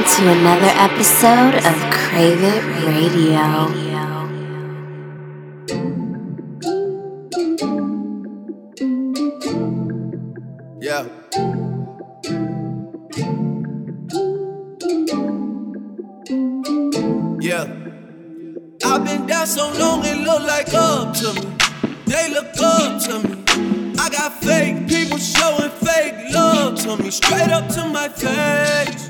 listening to another episode of Crave It Radio. Yeah. Yeah. I've been down so long it look like up to me. They look up to me. I got fake people showing fake love to me, straight up to my face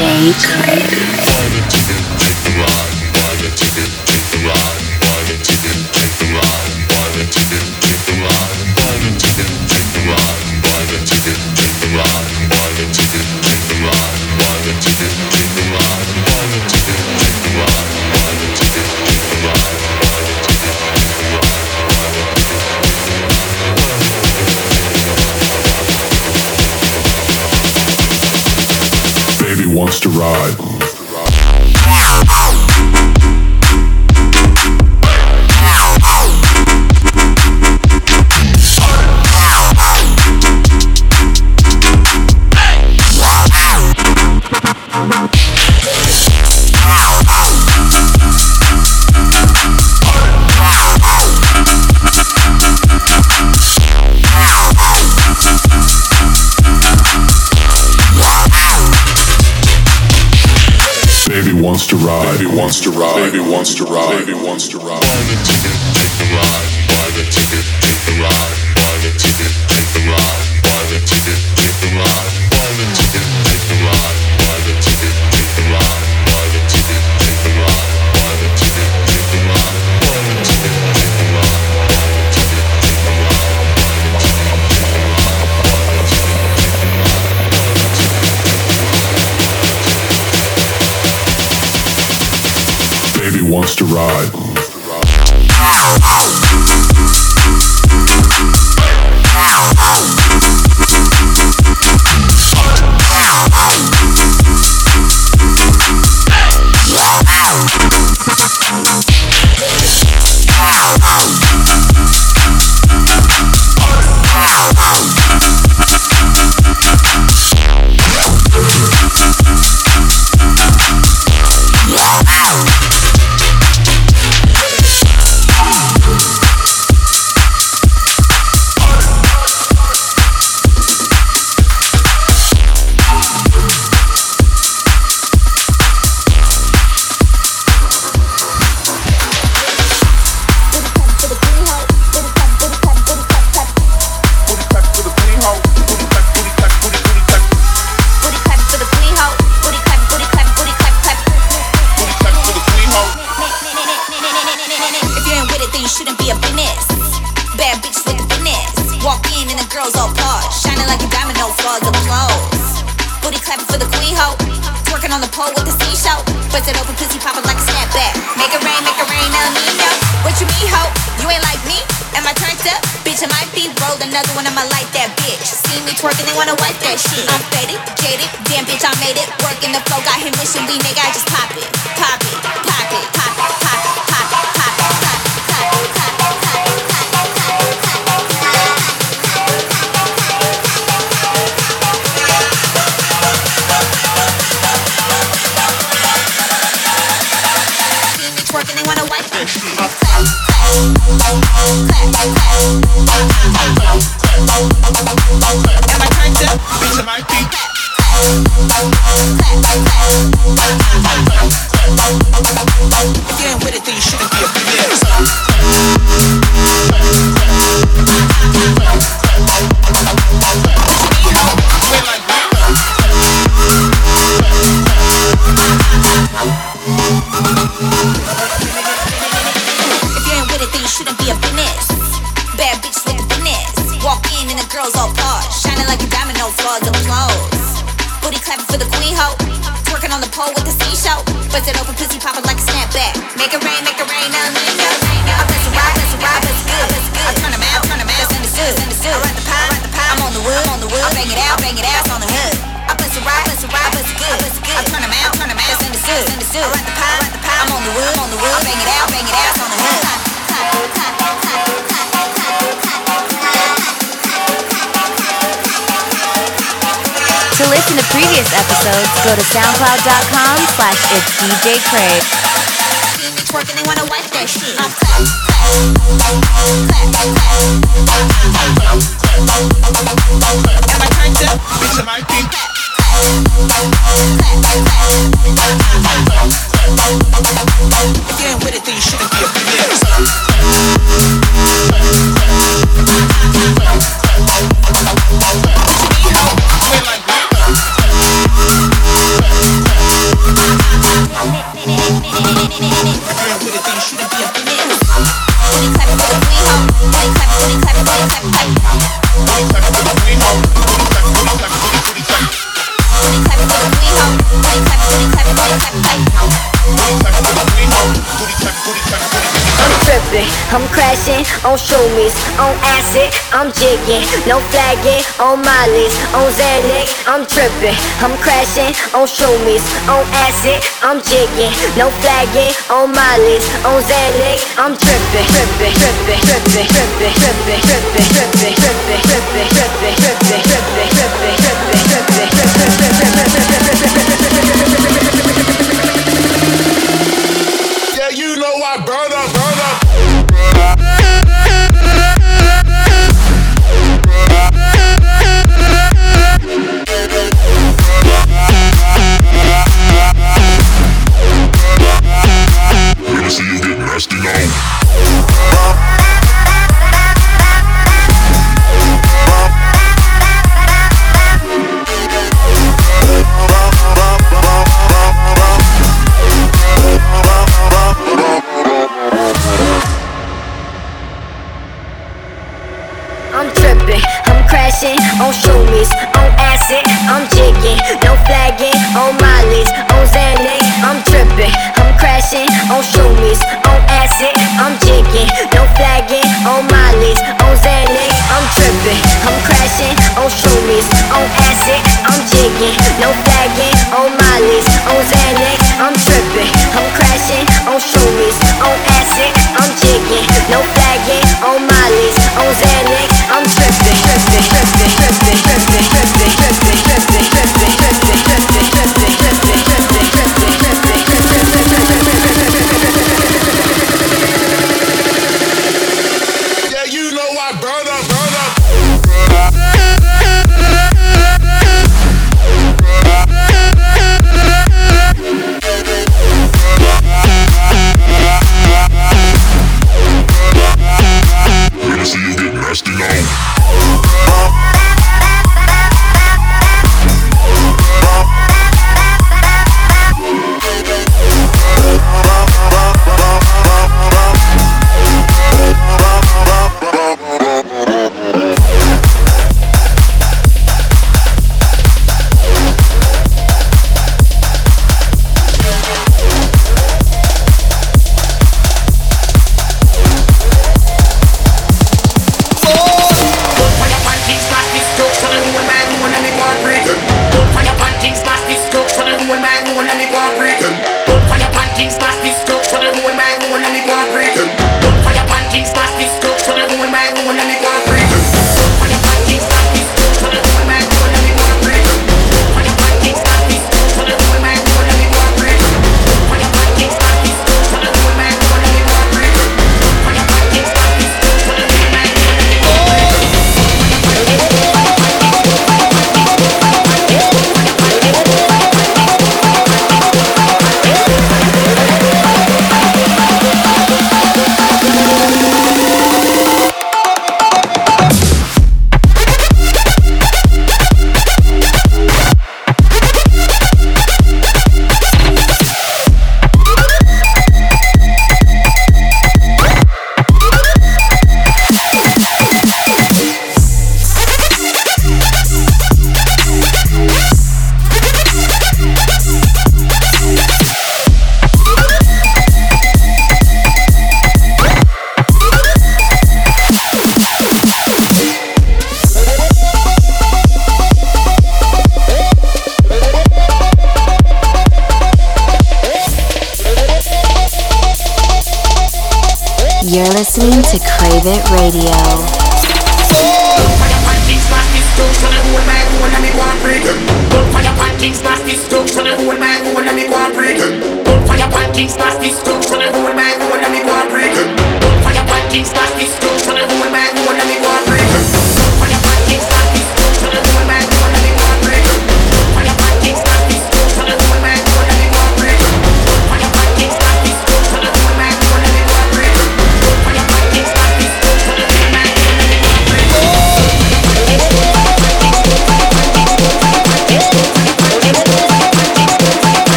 J. Craig. ride. Baby wants to ride. Baby wants to ride. Baby wants to ride. Buy the ticket, take the ride. Buy the ticket, take the ride. all. Shining like a diamond, no flaws of clothes. Booty clapping for the queen hoe. Twerking on the pole with the seashell. Bust it open, pussy popping like a snapback. Make it rain, make it rain, El Nino. What you mean, hoe? You ain't like me? Am I turned up? Bitch, I might be rolled another one. I'ma light that bitch. See me twerking, they wanna wipe that shit. I'm faded, jaded. Damn, bitch, I made it. Working the flow, got him wishing we nigga. I just pop it, pop it, pop it. Clap, clap, clap. listen to previous episodes, go to soundcloud.com slash it's DJ Crave. Twerking, they wanna shit. Am I turned up? Bitch, am I? If you ain't with it, then you shouldn't be a bitch. booty clap, booty clap, booty clap. I'm crashing on showmies, on acid. I'm jigging, no flagging on Molly's, on Xanax. I'm tripping. I'm crashing on showmies, on acid. I'm jigging, no flagging on Molly's, on Xanax. I'm tripping, tripping, tripping, tripping, tripping, tripping, tripping, tripping, tripping, tripping, tripping, tripping, tripping, tripping. nasty.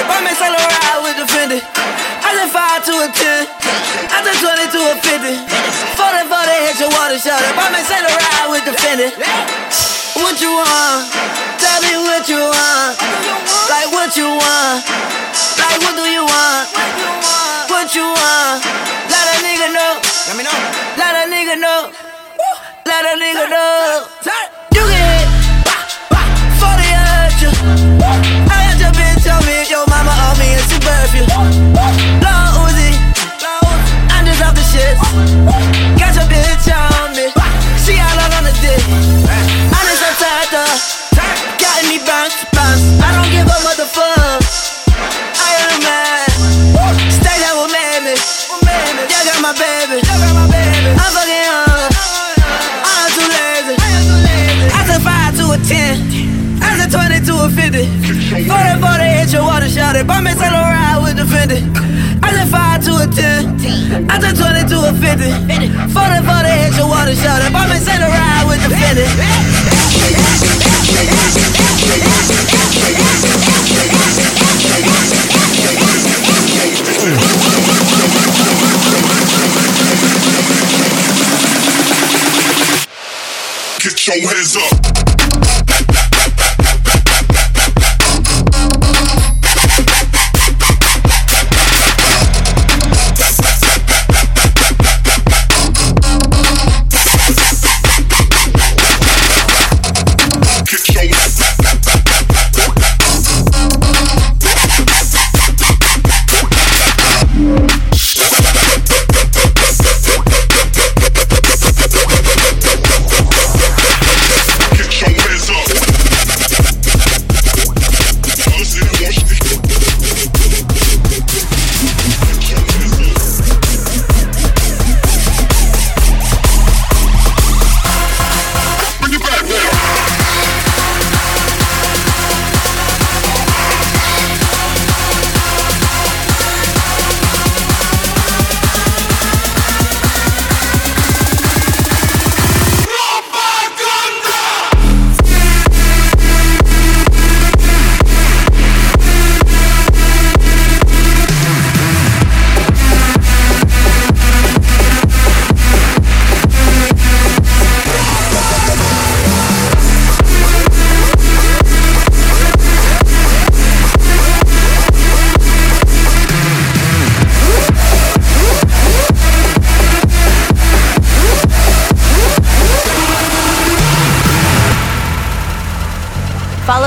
whip. I miss all ride with the Fendi. I just five to a 10. I just 20 to a 50. 40 for they hit your water shot up. I miss all ride with the Fendi. What you want? Tell me what you want. Like what you want. Like what do you want? What you want? Let a nigga know. Let me know. Let a nigga know. Let a nigga know. You can But me tell her ride with the Fendi. I just five to a ten. I just twenty to a fifty. Forty for Forty, forty, hit your water shot. But me tell her ride with the Fendi. Get your hands up.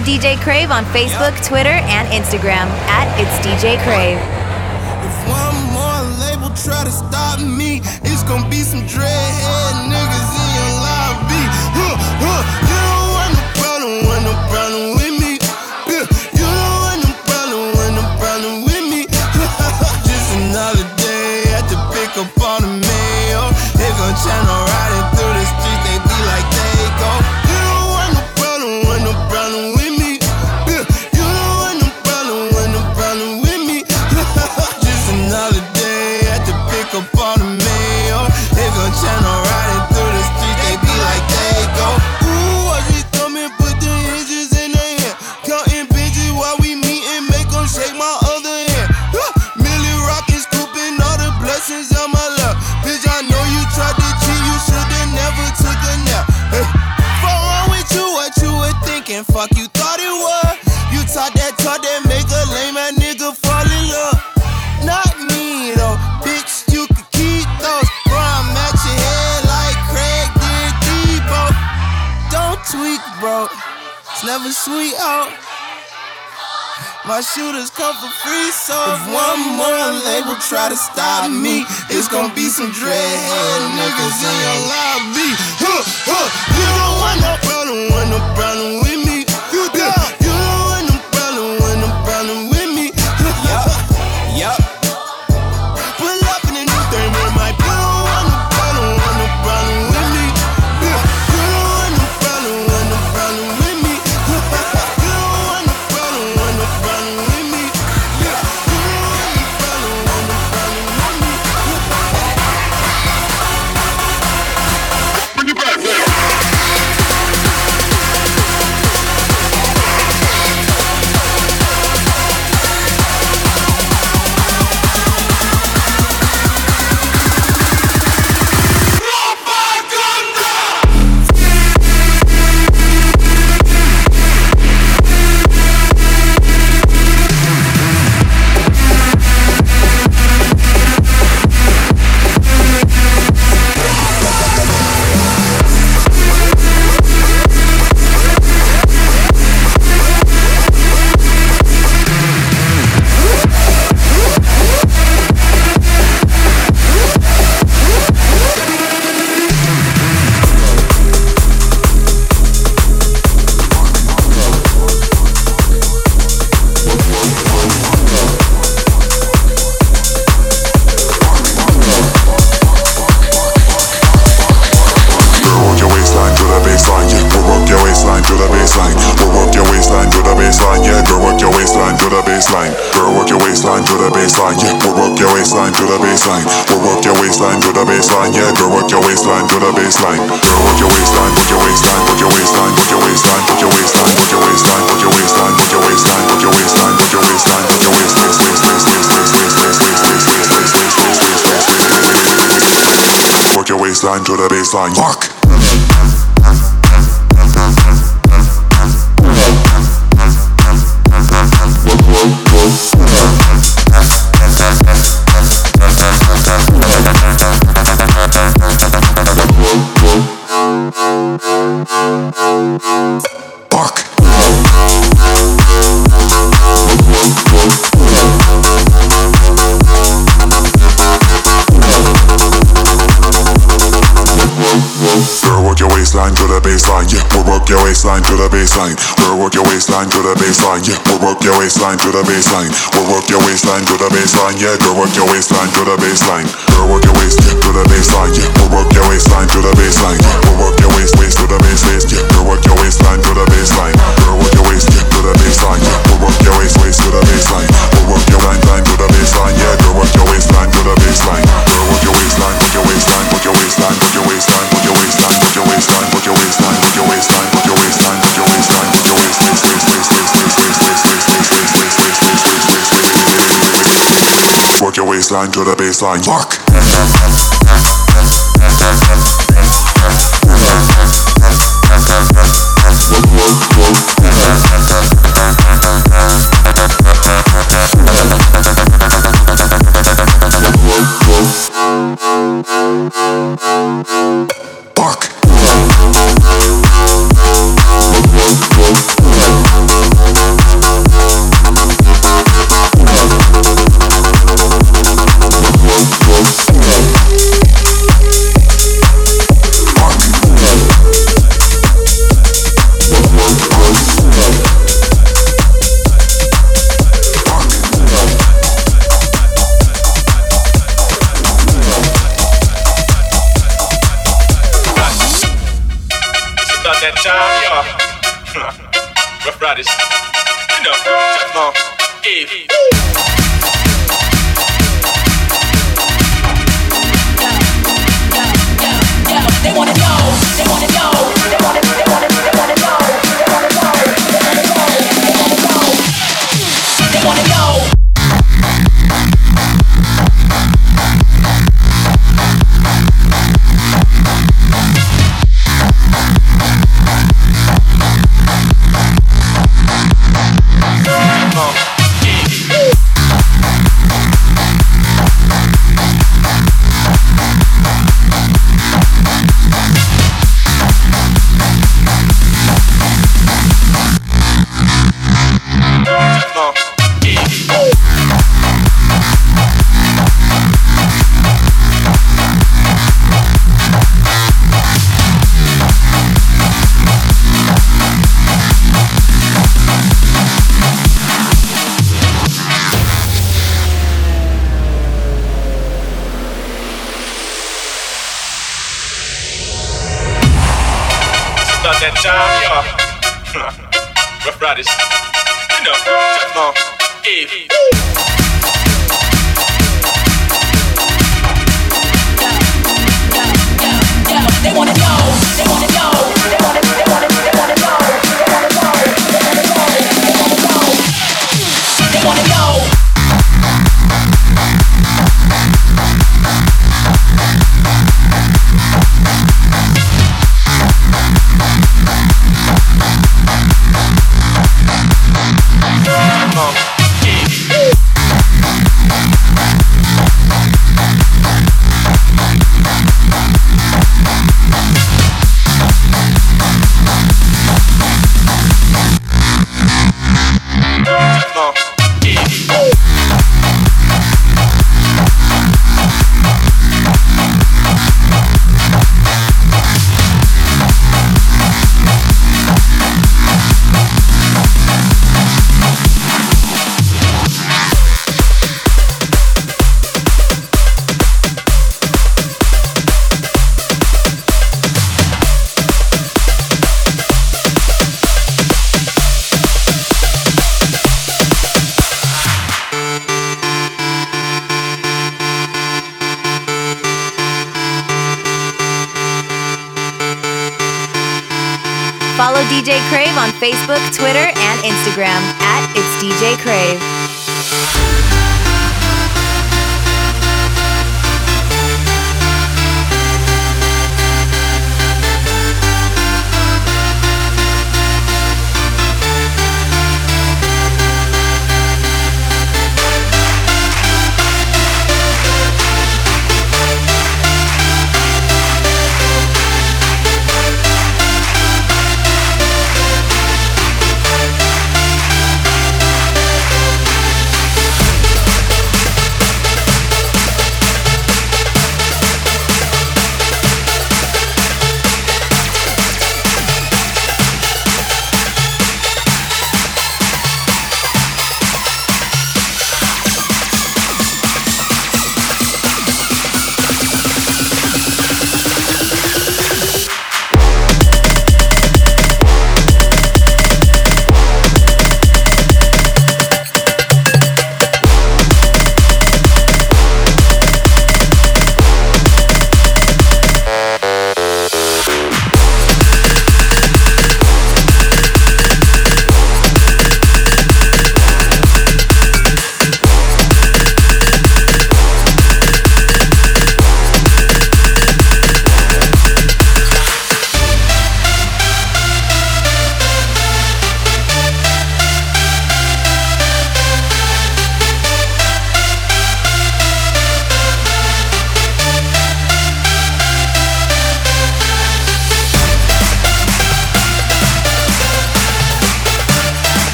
DJ Crave on Facebook, Twitter, and Instagram at It's DJ Crave. myself a free so If one more label try to stop me, it's gonna be some dreadhead niggas in your lobby. Huh, huh. baseline to the baseline. Fuck. waistline to the baseline. We'll work your waistline to the baseline. Yeah, we'll work your waistline to the baseline. We'll work your waistline to the baseline. Yeah, girl, work your waistline to the baseline. Girl, work your waist to the baseline. Yeah, we'll work your waistline to the baseline. We'll work your waist waist to the base waist. Yeah, girl, work your waistline to the baseline. Girl, work your waist to the baseline. Yeah, we'll work your waist waist to the baseline. We'll work your line line to the baseline. baseline to the baseline. Work. Ruff Ryders. You know, Chuck Long, Eve. They wanna go. Facebook, Twitter, and Instagram at It's DJ Crave.